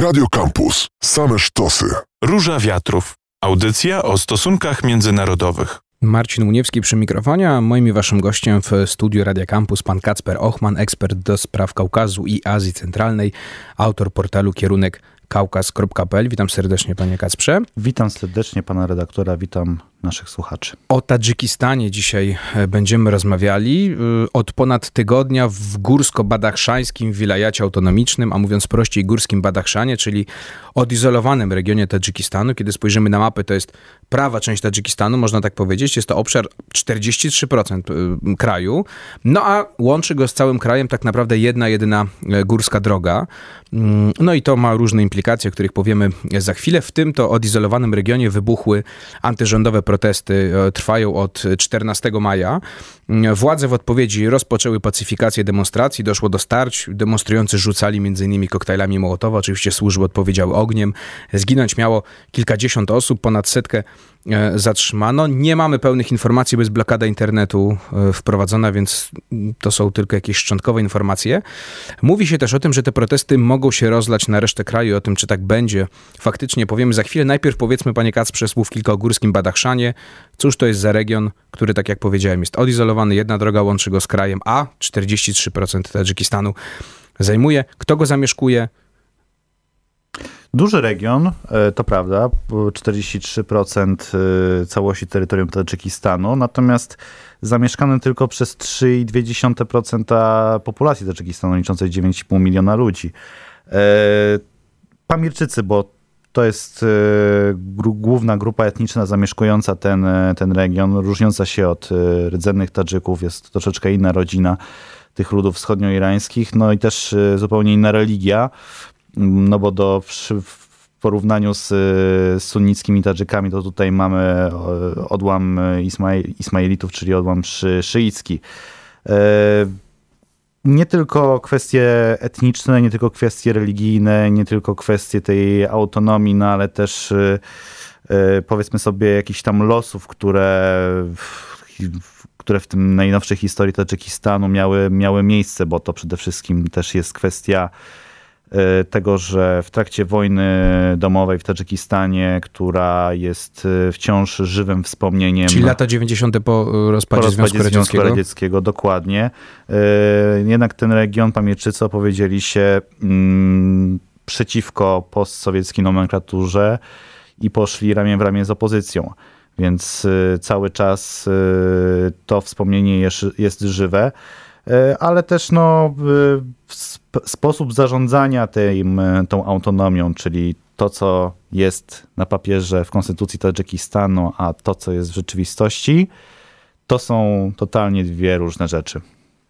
Radio Campus. Same sztosy. Róża Wiatrów. Audycja o stosunkach międzynarodowych. Marcin Uniewski przy mikrofonie, a moim i waszym gościem w studiu Radia Campus pan Kacper Ochman, ekspert do spraw Kaukazu i Azji Centralnej, autor portalu kierunek kaukaz.pl. Witam serdecznie panie Kacprze. Witam serdecznie pana redaktora, witam naszych słuchaczy. O Tadżykistanie dzisiaj e, będziemy rozmawiali. E, od ponad tygodnia w górsko-badachszańskim wilajacie autonomicznym, a mówiąc prościej górskim Badachszanie, czyli odizolowanym regionie Tadżykistanu. Kiedy spojrzymy na mapę, to jest prawa część Tadżykistanu, można tak powiedzieć. Jest to obszar 43% e, kraju, no a łączy go z całym krajem tak naprawdę jedna, jedyna górska droga. Mm, no i to ma różne implikacje, o których powiemy za chwilę. W tym to odizolowanym regionie wybuchły antyrządowe protesty e, trwają od 14 maja. Władze w odpowiedzi rozpoczęły pacyfikację demonstracji, doszło do starć. Demonstrujący rzucali m.in. koktajlami Mołotowa, oczywiście służby odpowiedziały ogniem. Zginąć miało kilkadziesiąt osób, ponad setkę zatrzymano. Nie mamy pełnych informacji, bo jest blokada internetu e, wprowadzona, więc to są tylko jakieś szczątkowe informacje. Mówi się też o tym, że te protesty mogą się rozlać na resztę kraju. O tym, czy tak będzie, faktycznie powiemy za chwilę. Najpierw powiedzmy, panie Kacprze, słów kilka o górskim Badachszanie. Cóż to jest za region, który, tak jak powiedziałem, jest odizolowany. Jedna droga łączy go z krajem, a 43% Tadżykistanu zajmuje. Kto go zamieszkuje? Duży region, e, to prawda, 43% e, całości terytorium Tadżykistanu, natomiast zamieszkany tylko przez 3,2% populacji Tadżykistanu, liczącej 9,5 miliona ludzi. E, Pamirczycy, bo to jest główna grupa etniczna zamieszkująca ten, ten region, różniąca się od rdzennych Tadżyków, jest troszeczkę inna rodzina tych ludów wschodnioirańskich, no i też zupełnie inna religia no bo do, w porównaniu z, z sunnickimi Tadżykami, to tutaj mamy e, odłam Ismail, Ismailitów, czyli odłam szy, szyicki. E, nie tylko kwestie etniczne, nie tylko kwestie religijne, nie tylko kwestie tej autonomii, no ale też e, powiedzmy sobie jakichś tam losów, które, które w tym najnowszej historii Tadżykistanu miały, miały miejsce, bo to przede wszystkim też jest kwestia E, tego, że w trakcie wojny domowej w Tadżykistanie, która jest e, wciąż żywym wspomnieniem. Czyli lata 90. po rozpadzie, po rozpadzie Związku, Radzieckiego. Związku Radzieckiego. Dokładnie. Jednak ten region Pamięczycy opowiedzieli się mm, przeciwko postsowieckiej nomenklaturze i poszli ramię w ramię z opozycją. Więc cały czas to wspomnienie jest żywe. E, ale też no, sposób zarządzania tej, tą autonomią, czyli to, co jest na papierze w konstytucji Tadżykistanu, a to, co jest w rzeczywistości, to są totalnie dwie różne rzeczy.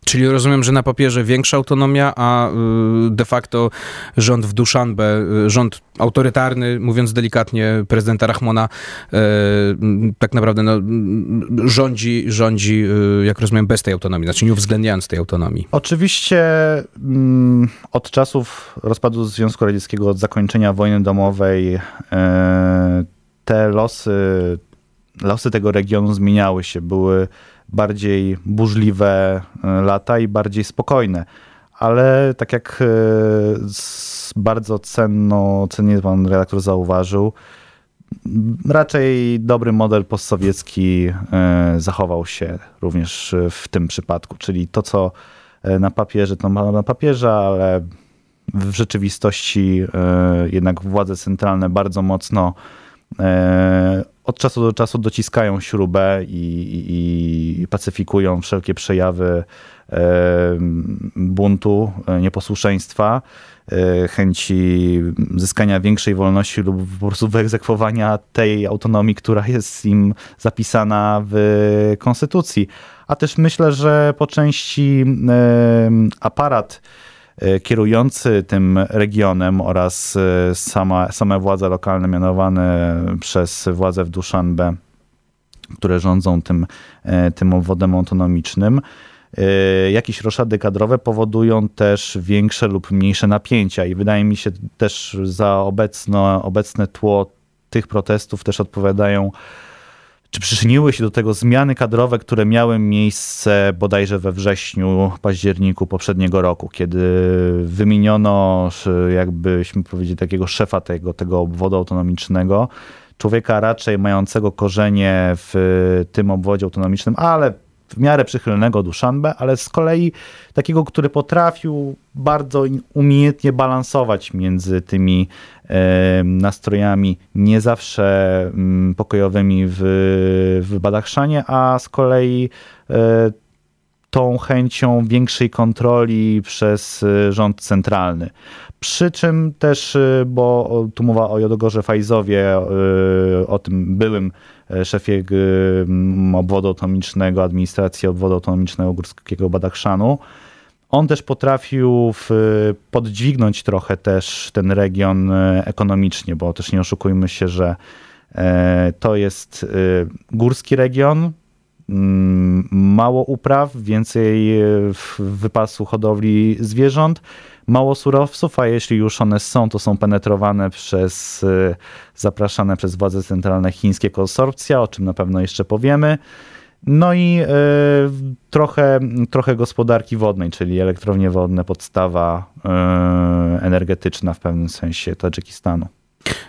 Czyli rozumiem, że na papierze większa autonomia, a y, de facto rząd w Duszanbe, y, rząd autorytarny, mówiąc delikatnie, prezydenta Rahmona, y, tak naprawdę no, rządzi, rządzi, jak rozumiem, bez tej autonomii, znaczy nie uwzględniając tej autonomii. Oczywiście mm, od czasów rozpadu Związku Radzieckiego, od zakończenia wojny domowej, te losy, losy tego regionu zmieniały się, były bardziej burzliwe e, lata i bardziej spokojne. Ale tak jak e, bardzo cenno, cennie pan redaktor zauważył, raczej dobry model postsowiecki e, zachował się również w tym przypadku. Czyli to, co na papierze, to ma na papierze, ale w rzeczywistości jednak władze centralne bardzo mocno od czasu do czasu dociskają śrubę i, i, i pacyfikują wszelkie przejawy e, buntu, e, nieposłuszeństwa, e, chęci zyskania większej wolności lub po prostu wyegzekwowania tej autonomii, która jest im zapisana w konstytucji. A też myślę, że po części aparat E, kierujący tym regionem oraz e, sama, same władze lokalne mianowane przez władze w Duszanbe, które rządzą tym, e, tym obwodem autonomicznym, jakieś roszady kadrowe powodują też większe lub mniejsze napięcia i wydaje mi się też za obecno, obecne tło tych protestów też odpowiadają czy przyczyniły się do tego zmiany kadrowe, które miały miejsce bodajże we wrześniu, październiku poprzedniego roku, kiedy wymieniono, jakbyśmy powiedzieli, takiego szefa tego, tego obwodu autonomicznego, człowieka raczej mającego korzenie w tym obwodzie autonomicznym, ale w miarę przychylnego Duszanbe, ale z kolei takiego, który potrafił bardzo umiejętnie balansować między tymi nastrojami nie zawsze m, pokojowymi w, w Badachszanie, a z kolei e, tą chęcią większej kontroli przez e, rząd centralny. Przy czym też, e, bo tu mowa o Jodogorze Fajzowie, o tym byłym szefie obwodu autonomicznego, administracji obwodu autonomicznego górskiego Badachszanu, on też potrafił w, podźwignąć trochę też ten region ekonomicznie, bo też nie oszukujmy się, że to jest górski region, Mm, mało upraw, więcej e, wypasu hodowli zwierząt, mało surowców, a jeśli już one są, to są penetrowane przez e, zapraszane przez władze centralne chińskie konsorcja, o czym na pewno jeszcze powiemy. No i y, trochę, trochę gospodarki wodnej, czyli elektrownie wodne, podstawa y, energetyczna w pewnym sensie Tadżykistanu.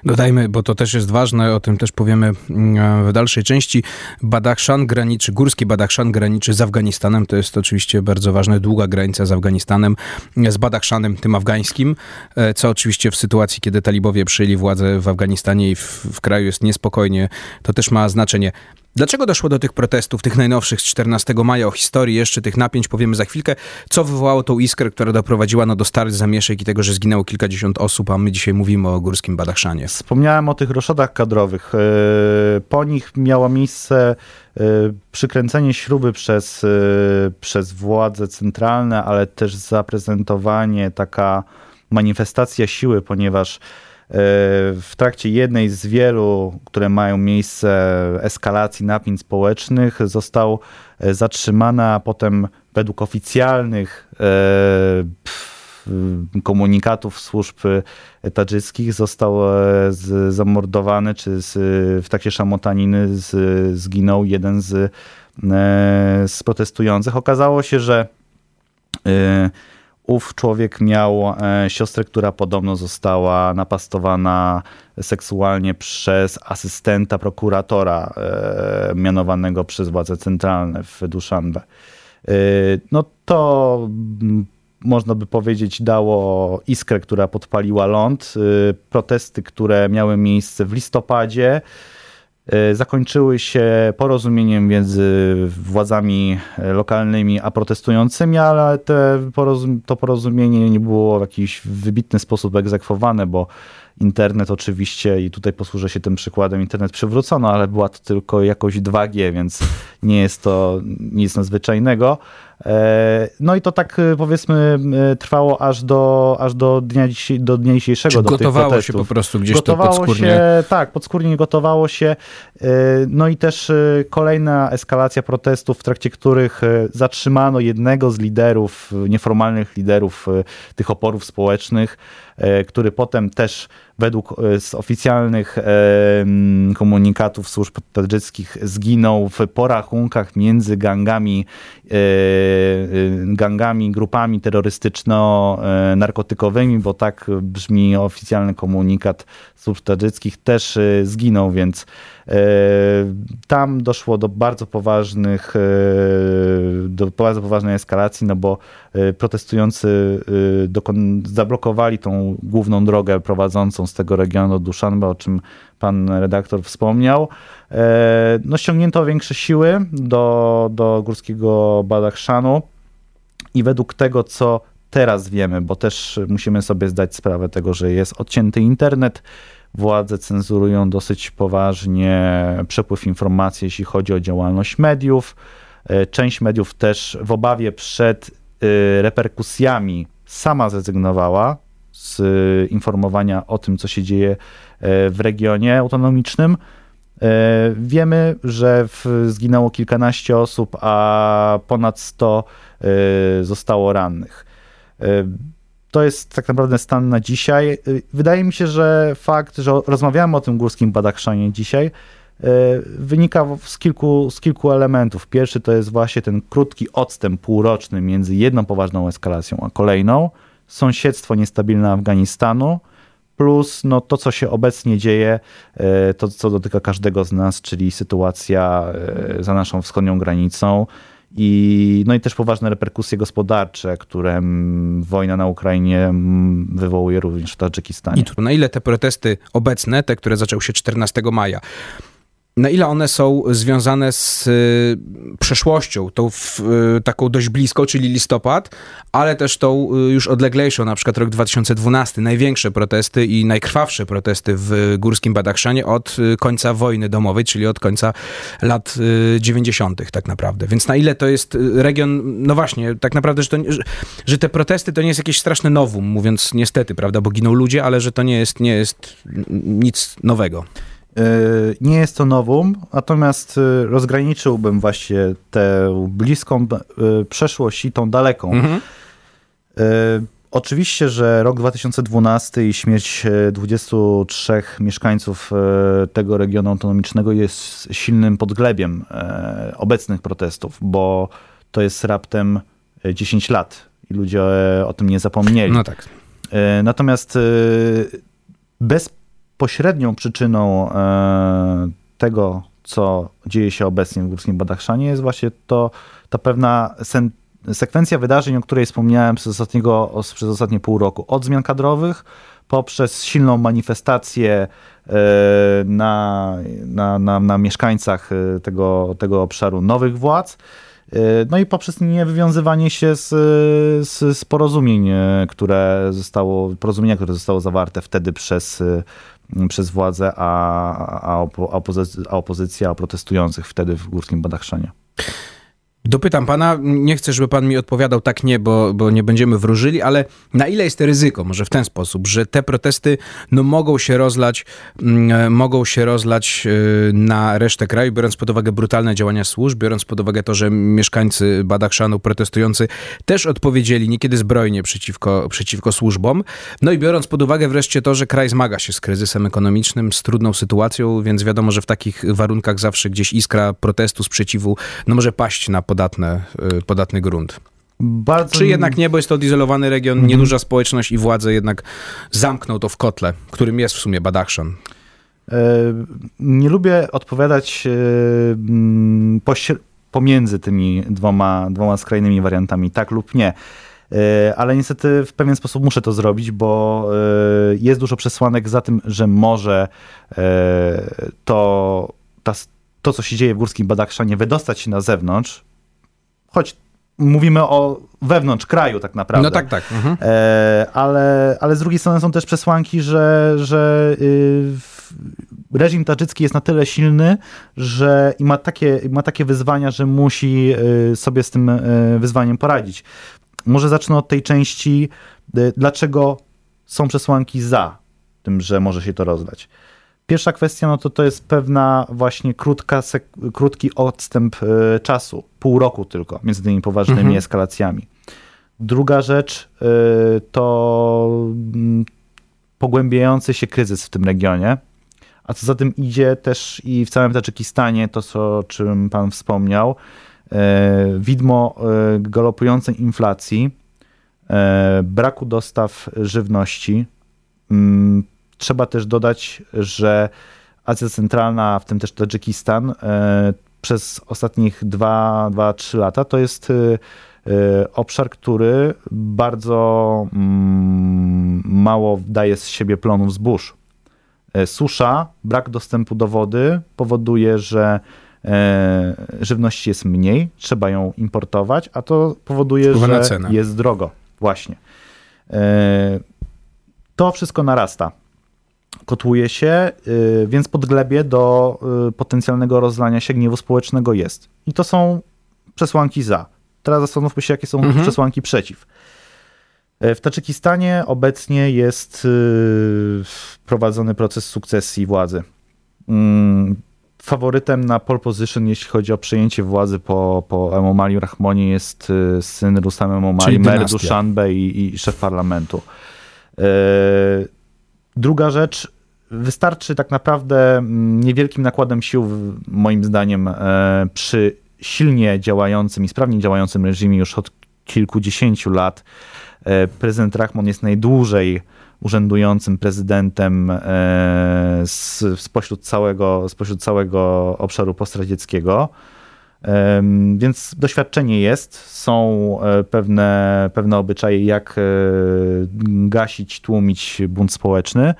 Dodajmy, bo to też jest ważne, o tym też powiemy mm, w dalszej części. Badachszan graniczy, górski Badachszan graniczy z Afganistanem. To jest oczywiście bardzo ważne, długa granica z Afganistanem, z Badachszanem, tym afgańskim, e, co oczywiście w sytuacji, kiedy talibowie przyjęli władzę w Afganistanie i w, w kraju jest niespokojnie, to też ma znaczenie. Dlaczego doszło do tych protestów, tych najnowszych z 14 maja, o historii jeszcze tych napięć powiemy za chwilkę, co wywołało tą iskrę, która doprowadziła no, do starych zamieszek i tego, że zginęło kilkadziesiąt osób, a my dzisiaj mówimy o górskim Badachszanie. Wspomniałem o tych roszadach kadrowych. E, po nich miało miejsce e, przykręcenie śruby przez, e, przez władze centralne, ale też zaprezentowanie, taka manifestacja siły, ponieważ w trakcie jednej z wielu, które mają miejsce eskalacji napięć społecznych, został e, zatrzymana, a potem według oficjalnych e, komunikatów służb tadżyckich został e, zamordowany, czy w trakcie szamotaniny zginął jeden z, z protestujących. Okazało się, że ów człowiek miał e, siostrę, która podobno została napastowana seksualnie przez asystenta prokuratora e, mianowanego przez władze centralne w Duszanbe. E, no to mm, można by powiedzieć, dało iskrę, która podpaliła ląd. Protesty, które miały miejsce w listopadzie, zakończyły się porozumieniem między władzami lokalnymi a protestującymi, ale porozum to porozumienie nie było w jakiś wybitny sposób egzekwowane, bo internet oczywiście, i tutaj posłużę się tym przykładem, internet przywrócono, ale była to tylko jakość 2G, więc nie jest to nic nadzwyczajnego. E, no i to tak e, powiedzmy e, trwało aż do, aż do, dnia, do dnia dzisiejszego. Czy do gotowało się po prostu gdzieś gotowało to podskórnie? Się, tak, podskórnie gotowało się. No i też kolejna eskalacja protestów, w trakcie których zatrzymano jednego z liderów, nieformalnych liderów tych oporów społecznych, który potem też według z oficjalnych komunikatów służb tadżyckich zginął w porachunkach między gangami gangami, grupami terrorystyczno-narkotykowymi, bo tak brzmi oficjalny komunikat służb tadżyckich, też zginął, więc tam doszło do bardzo poważnych, do bardzo poważnej eskalacji, no bo protestujący zablokowali tą główną drogę prowadzącą z tego regionu do Duszanbe, o czym pan redaktor wspomniał. E, no, ściągnięto większe siły do, do górskiego Badachszanu i według tego, co teraz wiemy, bo też musimy sobie zdać sprawę tego, że jest odcięty internet, władze cenzurują dosyć poważnie przepływ informacji, jeśli chodzi o działalność mediów. E, część mediów też w obawie przed e, reperkusjami sama zrezygnowała z informowania o tym, co się dzieje w regionie autonomicznym. E, wiemy, że zginęło kilkanaście osób, a ponad 100 e, zostało rannych. E, to jest tak naprawdę stan na dzisiaj. Wydaje mi się, że fakt, że rozmawiamy o tym górskim Badachszanie dzisiaj, wynika z kilku, z kilku elementów. Pierwszy to jest właśnie ten krótki odstęp półroczny między jedną poważną eskalacją a kolejną, sąsiedztwo niestabilne Afganistanu, plus no, to, co się obecnie dzieje, to, co dotyka każdego z nas, czyli sytuacja za naszą wschodnią granicą, i, no i też poważne reperkusje gospodarcze, które wojna na Ukrainie wywołuje również w Tadżykistanie. I tu, na ile te protesty obecne, te, które zaczęły się 14 maja, na ile one są związane z y, przeszłością, tą w, y, taką dość bliską, czyli listopad, ale też tą y, już odleglejszą, na przykład rok 2012, największe protesty i najkrwawsze protesty w górskim Badachszanie od końca wojny domowej, czyli od końca lat 90. tak naprawdę. Więc na ile to jest region, no właśnie, tak naprawdę, że, to, że te protesty to nie jest jakieś straszne nowum, mówiąc niestety, prawda, bo giną ludzie, ale że to nie jest, nie jest nic nowego. E, nie jest to nowum, natomiast e, rozgraniczyłbym właśnie tę bliską e, przeszłość i tą daleką. Mhm. Oczywiście, że rok 2012 i śmierć 23 mieszkańców tego regionu autonomicznego jest silnym podglebiem obecnych protestów, bo to jest raptem 10 lat i ludzie o tym nie zapomnieli. No tak. Natomiast bez pośrednią przyczyną e, tego, co dzieje się obecnie w Górskim Badachszanie jest właśnie to, ta pewna sekwencja wydarzeń, o której wspomniałem przez, ostatniego, przez ostatnie pół roku. Od zmian kadrowych poprzez silną manifestację e, na, na, na, na mieszkańcach e, tego, tego obszaru nowych władz, no i poprzez niewywiązywanie się z, z, z porozumień, które zostało, porozumienia, które zostało zawarte wtedy przez przez władzę, a, a, opozy a opozycja, a protestujących wtedy w Górskim Badachszanie. Dopytam pana, nie chcę, żeby pan mi odpowiadał tak nie, bo, bo nie będziemy wróżyli, ale na ile jest ryzyko, może w ten sposób, że te protesty no, mogą się rozlać, mm, mogą się rozlać y, na resztę kraju, biorąc pod uwagę brutalne działania służb, biorąc pod uwagę to, że mieszkańcy Badachszanu protestujący też odpowiedzieli niekiedy zbrojnie przeciwko, przeciwko służbom, no i biorąc pod uwagę wreszcie to, że kraj zmaga się z kryzysem ekonomicznym, z trudną sytuacją, więc wiadomo, że w takich warunkach zawsze gdzieś iskra protestu, sprzeciwu, no może paść na podatne, y, podatny grunt. Bardzo... Czy jednak nie, bo jest to odizolowany region, mhm. nieduża społeczność i władze jednak zamkną to w kotle, którym jest w sumie Badachszan? E, nie lubię odpowiadać e, mm, pomiędzy tymi dwoma, dwoma skrajnymi wariantami, tak lub nie. E, ale niestety w pewien sposób muszę to zrobić, bo jest dużo przesłanek za tym, że może to, ta, to co się dzieje w Górskim Badachszanie, wydostać się na zewnątrz, choć mówimy o wewnątrz kraju tak naprawdę. No tak, tak. Mhm. E, ale, ale z drugiej strony są też przesłanki, że, że y, reżim tadżycki jest na tyle silny, że i ma takie, ma takie wyzwania, że musi y, sobie z tym y, wyzwaniem poradzić. Może zacznę od tej części, y, dlaczego są przesłanki za tym, że może się to rozdać. Pierwsza kwestia, no to to jest pewna właśnie krótka, krótki odstęp y, czasu, pół roku tylko, między tymi poważnymi mhm. eskalacjami. Druga rzecz y, to mm, pogłębiający się kryzys w tym regionie, a co za tym idzie też i w całym Tadżykistanie, to co, o czym pan wspomniał, y, widmo galopującej inflacji, braku dostaw żywności, mm, Trzeba też dodać, że Azja Centralna, w tym też Tadżykistan, e, przez ostatnich 2-3 lata to jest e, e, obszar, który bardzo mm, mało daje z siebie plonów zbóż. Susza, brak dostępu do wody powoduje, że żywności jest mniej, trzeba ją importować, a to powoduje, że jest drogo. Właśnie. To wszystko narasta kotłuje się, y, więc podglebie do y, potencjalnego rozlania się gniewu społecznego jest. I to są przesłanki za. Teraz zastanówmy się, jakie są mhm. przesłanki przeciw. E, w Tadżykistanie obecnie jest y, prowadzony proces sukcesji władzy. Mm, faworytem na pole position, jeśli chodzi o przejęcie władzy po, po Emomali Rahmonie jest syn Rustam Emomali, mer Dushanbe i, i szef parlamentu. E, Druga rzecz, wystarczy tak naprawdę mm, niewielkim nakładem sił, moim zdaniem, e, przy silnie działającym i sprawnie działającym reżimie już od kilkudziesięciu lat. E, prezydent Rahmon jest najdłużej urzędującym prezydentem z, spośród, całego, spośród całego obszaru postradzieckiego. Więc doświadczenie jest, są e, pewne, pewne obyczaje, jak e, gasić, tłumić bunt społeczny.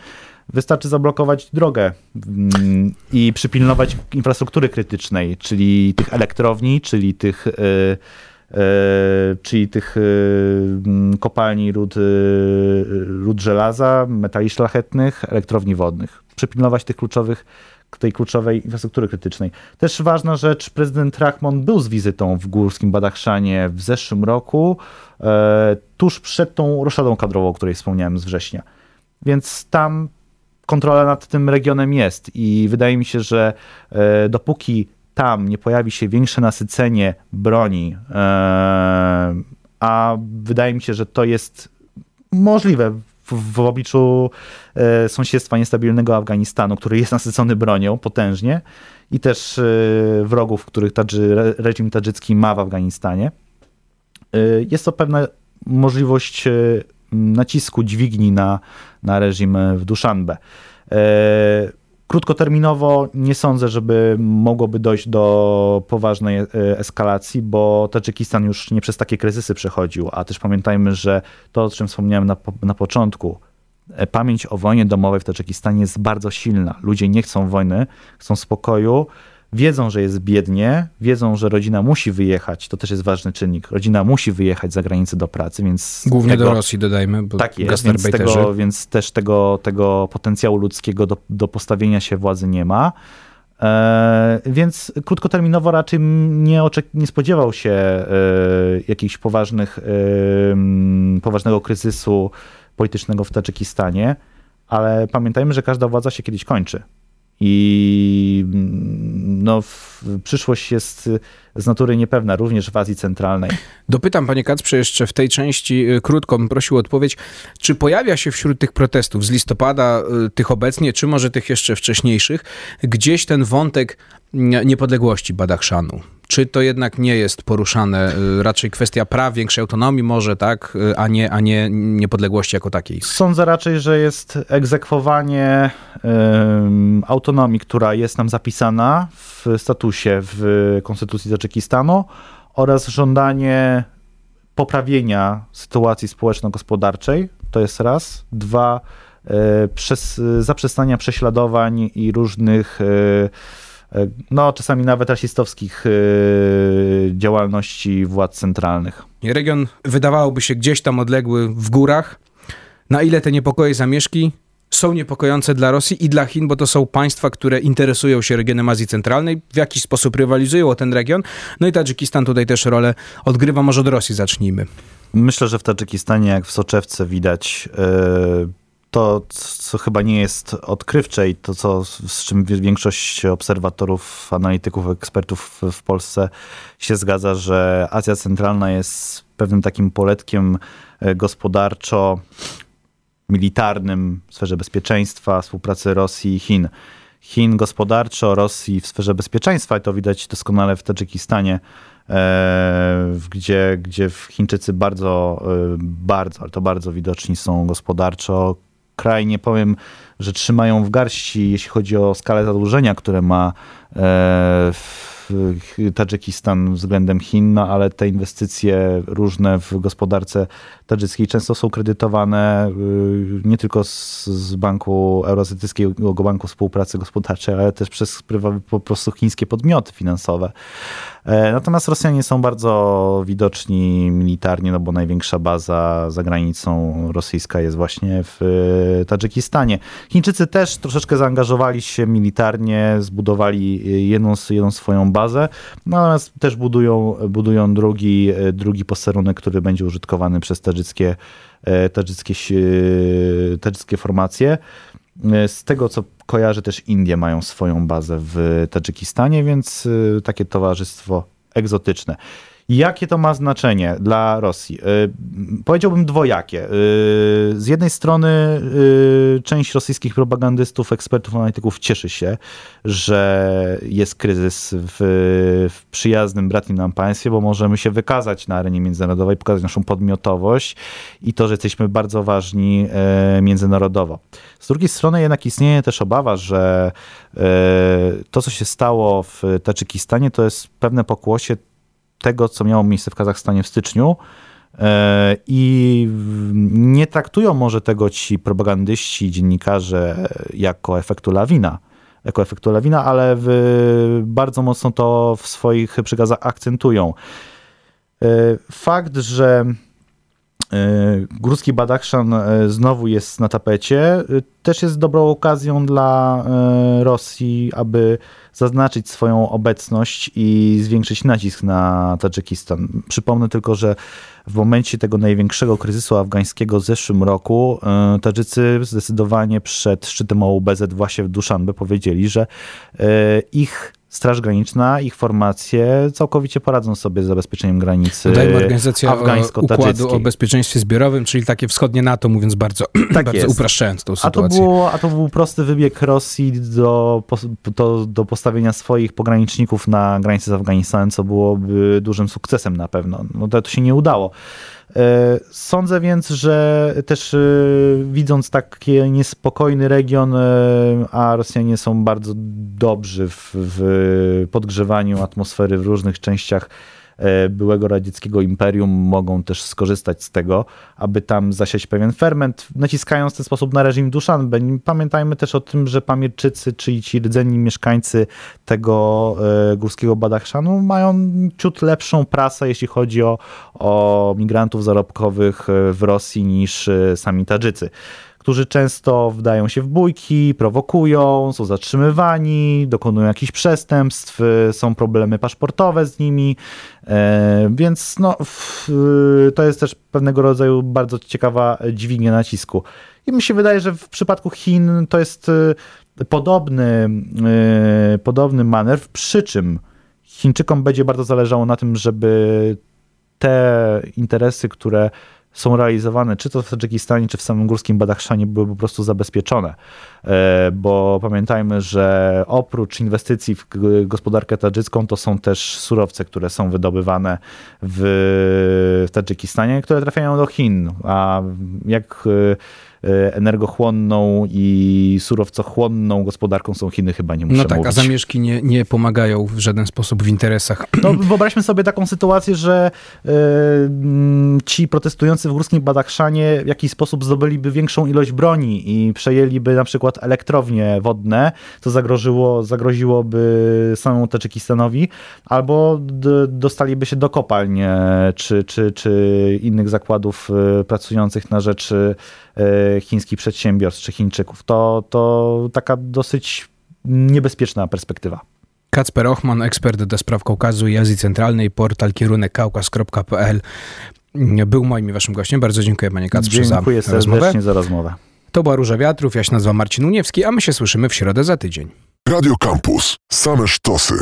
Wystarczy zablokować drogę mm, i przypilnować infrastruktury krytycznej, czyli tych elektrowni, czyli tych, e, czyli tych mm, kopalni ród, ród żelaza, metali szlachetnych, elektrowni wodnych. Przypilnować tych kluczowych tej kluczowej infrastruktury krytycznej. Też ważna rzecz, prezydent Rahmon był z wizytą w górskim Badachszanie w zeszłym roku, e, tuż przed tą roszadą kadrową, o której wspomniałem z września. Więc tam kontrola nad tym regionem jest i wydaje mi się, że e, dopóki tam nie pojawi się większe nasycenie broni, e, a wydaje mi się, że to jest możliwe w, w obliczu e, sąsiedztwa niestabilnego Afganistanu, który jest nasycony bronią potężnie i też e, wrogów, których tadży, reżim tadżycki ma w Afganistanie. E, jest to pewna możliwość nacisku dźwigni na, na reżim w Duszanbe. Krótkoterminowo nie sądzę, żeby mogłoby dojść do poważnej e, eskalacji, bo Tadżykistan już nie przez takie kryzysy przechodził, a też pamiętajmy, że to, o czym wspomniałem na, na początku, e, pamięć o wojnie domowej w Tadżykistanie jest bardzo silna. Ludzie nie chcą wojny, chcą spokoju wiedzą, że jest biednie, wiedzą, że rodzina musi wyjechać, to też jest ważny czynnik. Rodzina musi wyjechać za granicę do pracy, więc. Głównie tego, do Rosji dodajmy, bo tak jest, więc, tego, więc też tego, tego potencjału ludzkiego do, do postawienia się władzy nie ma. E, więc krótkoterminowo raczej nie, nie spodziewał się e, jakichś poważnych, e, poważnego kryzysu politycznego w Tadżykistanie, ale pamiętajmy, że każda władza się kiedyś kończy. I no, przyszłość jest z natury niepewna, również w Azji Centralnej. Dopytam, panie Kacprze, jeszcze w tej części y, krótko bym prosił o odpowiedź. Czy pojawia się wśród tych protestów z listopada, y, tych obecnie, czy może tych jeszcze wcześniejszych, gdzieś ten wątek mm, niepodległości Badachszanu? Czy to jednak nie jest poruszane, y, raczej kwestia praw, większej autonomii może, tak, a nie, a nie niepodległości jako takiej? Sądzę raczej, że jest egzekwowanie autonomii, która jest nam zapisana w statusie w Konstytucji Tadżykistanu oraz żądanie poprawienia sytuacji społeczno-gospodarczej, to jest raz. Dwa, e, przez, zaprzestania prześladowań i różnych, e, no czasami nawet rasistowskich działalności władz centralnych. Region wydawałoby się gdzieś tam odległy w górach. Na ile te niepokoje zamieszki są niepokojące dla Rosji i dla Chin, bo to są państwa, które interesują się regionem Azji Centralnej, w jakiś sposób rywalizują o ten region. No i Tadżykistan tutaj też rolę odgrywa. Może od Rosji zacznijmy. Myślę, że w Tadżykistanie, jak w soczewce widać, e, to, co chyba nie jest odkrywcze i to, co, z czym większość obserwatorów, analityków, ekspertów w Polsce się zgadza, że Azja Centralna jest pewnym takim poletkiem e, gospodarczo militarnym, w sferze bezpieczeństwa, współpracy Rosji i Chin. Chin gospodarczo, Rosji w sferze bezpieczeństwa i to widać doskonale w Tadżykistanie, e, gdzie, gdzie Chińczycy bardzo, e, bardzo, ale to bardzo widoczni są gospodarczo. Kraj, nie powiem, że trzymają w garści, jeśli chodzi o skalę zadłużenia, które ma e, Tadżykistan względem Chin, no ale te inwestycje różne w gospodarce tadżyckiej często są kredytowane y, nie tylko z, z Banku Euroazjatyckiego Banku Współpracy Gospodarczej, ale też przez po prostu chińskie podmioty finansowe. E, natomiast Rosjanie są bardzo widoczni militarnie, no bo największa baza za granicą rosyjska jest właśnie w e, Tadżykistanie. Chińczycy też troszeczkę zaangażowali się militarnie, zbudowali jedną, jedną swoją bazę, natomiast też budują, budują drugi, e, drugi posterunek, który będzie użytkowany przez tadżyckie, tadżyckie, tadżyckie formacje. Z tego, co kojarzę, też Indie mają swoją bazę w Tadżykistanie, więc y, takie towarzystwo egzotyczne. Jakie to ma znaczenie dla Rosji? Y, powiedziałbym dwojakie. Y, z jednej strony y, część rosyjskich propagandystów, ekspertów, analityków cieszy się, że jest kryzys w, w przyjaznym, bratnim nam państwie, bo możemy się wykazać na arenie międzynarodowej, pokazać naszą podmiotowość i to, że jesteśmy bardzo ważni międzynarodowo. Z drugiej strony jednak istnieje też obawa, że to, co się stało w Tadżykistanie, to jest pewne pokłosie tego, co miało miejsce w Kazachstanie w styczniu. E, I nie traktują może tego ci propagandyści, dziennikarze jako efektu lawina, jako efektu lawina, ale bardzo mocno to w swoich przekazach akcentują. E, fakt, że Górski Badachszan znowu jest na tapecie, też jest dobrą okazją dla Rosji, aby zaznaczyć swoją obecność i zwiększyć nacisk na Tadżykistan. Przypomnę tylko, że w momencie tego największego kryzysu afgańskiego w zeszłym roku e, Tadżycy zdecydowanie przed szczytem OUBZ właśnie w Duszanbe powiedzieli, że e, ich Straż Graniczna, ich formacje całkowicie poradzą sobie z zabezpieczeniem granicy Dodajmy organizacja układu o bezpieczeństwie zbiorowym, czyli takie wschodnie NATO, mówiąc bardzo, tak bardzo upraszczając tą sytuację. A to, było, a to był prosty wybieg Rosji do, do, do postawienia swoich pograniczników na granicy z Afganistanem, co byłoby dużym sukcesem na pewno. No to, to się nie udało. E, sądzę więc, że też e, widząc taki niespokojny region, e, a Rosjanie są bardzo dobrzy w, w podgrzewaniu atmosfery w różnych częściach byłego radzieckiego imperium mogą też skorzystać z tego, aby tam zasiać pewien ferment, naciskając w ten sposób na reżim Duszanbe. Pamiętajmy też o tym, że Pamirczycy, czyli ci rdzenni mieszkańcy tego e, górskiego Badachszanu mają ciut lepszą prasę, jeśli chodzi o, o migrantów zarobkowych e, w Rosji niż sami Tadżycy którzy często wdają się w bójki, prowokują, są zatrzymywani, dokonują jakichś przestępstw, są problemy paszportowe z nimi, e, więc no, to jest też pewnego rodzaju bardzo ciekawa dźwignia nacisku. I mi się wydaje, że w przypadku Chin to jest e, podobny, podobny manewr, przy czym Chińczykom będzie bardzo zależało na tym, żeby te interesy, które są realizowane, czy to w Tadżykistanie, czy w samym górskim Badachszanie, były po prostu zabezpieczone. E, bo pamiętajmy, że oprócz inwestycji w gospodarkę tadżycką, to są też surowce, które są wydobywane w Tadżykistanie, które trafiają do Chin. A jak e, energochłonną i surowcochłonną gospodarką są Chiny, chyba nie muszę No tak, mówić. a zamieszki nie, nie pomagają w żaden sposób w interesach. No, wyobraźmy sobie taką sytuację, że y, ci protestujący w górskim Badachszanie w jakiś sposób zdobyliby większą ilość broni i przejęliby na przykład elektrownie wodne, co zagrożyło, zagroziłoby samemu Tadżykistanowi, albo dostaliby się do kopalń czy, czy, czy innych zakładów e, pracujących na rzecz E, chińskich przedsiębiorstw czy Chińczyków. To, to taka dosyć niebezpieczna perspektywa. Kacper Ochman, ekspert do spraw Kaukazu i Azji Centralnej, portal kierunek kaukaz.pl był moim i waszym gościem. Bardzo dziękuję panie Kacprze za Dziękuję serdecznie za rozmowę. To była Róża Wiatrów, ja się nazywam Marcin Uniewski, a my się słyszymy w środę za tydzień. Radio Campus. Same sztosy.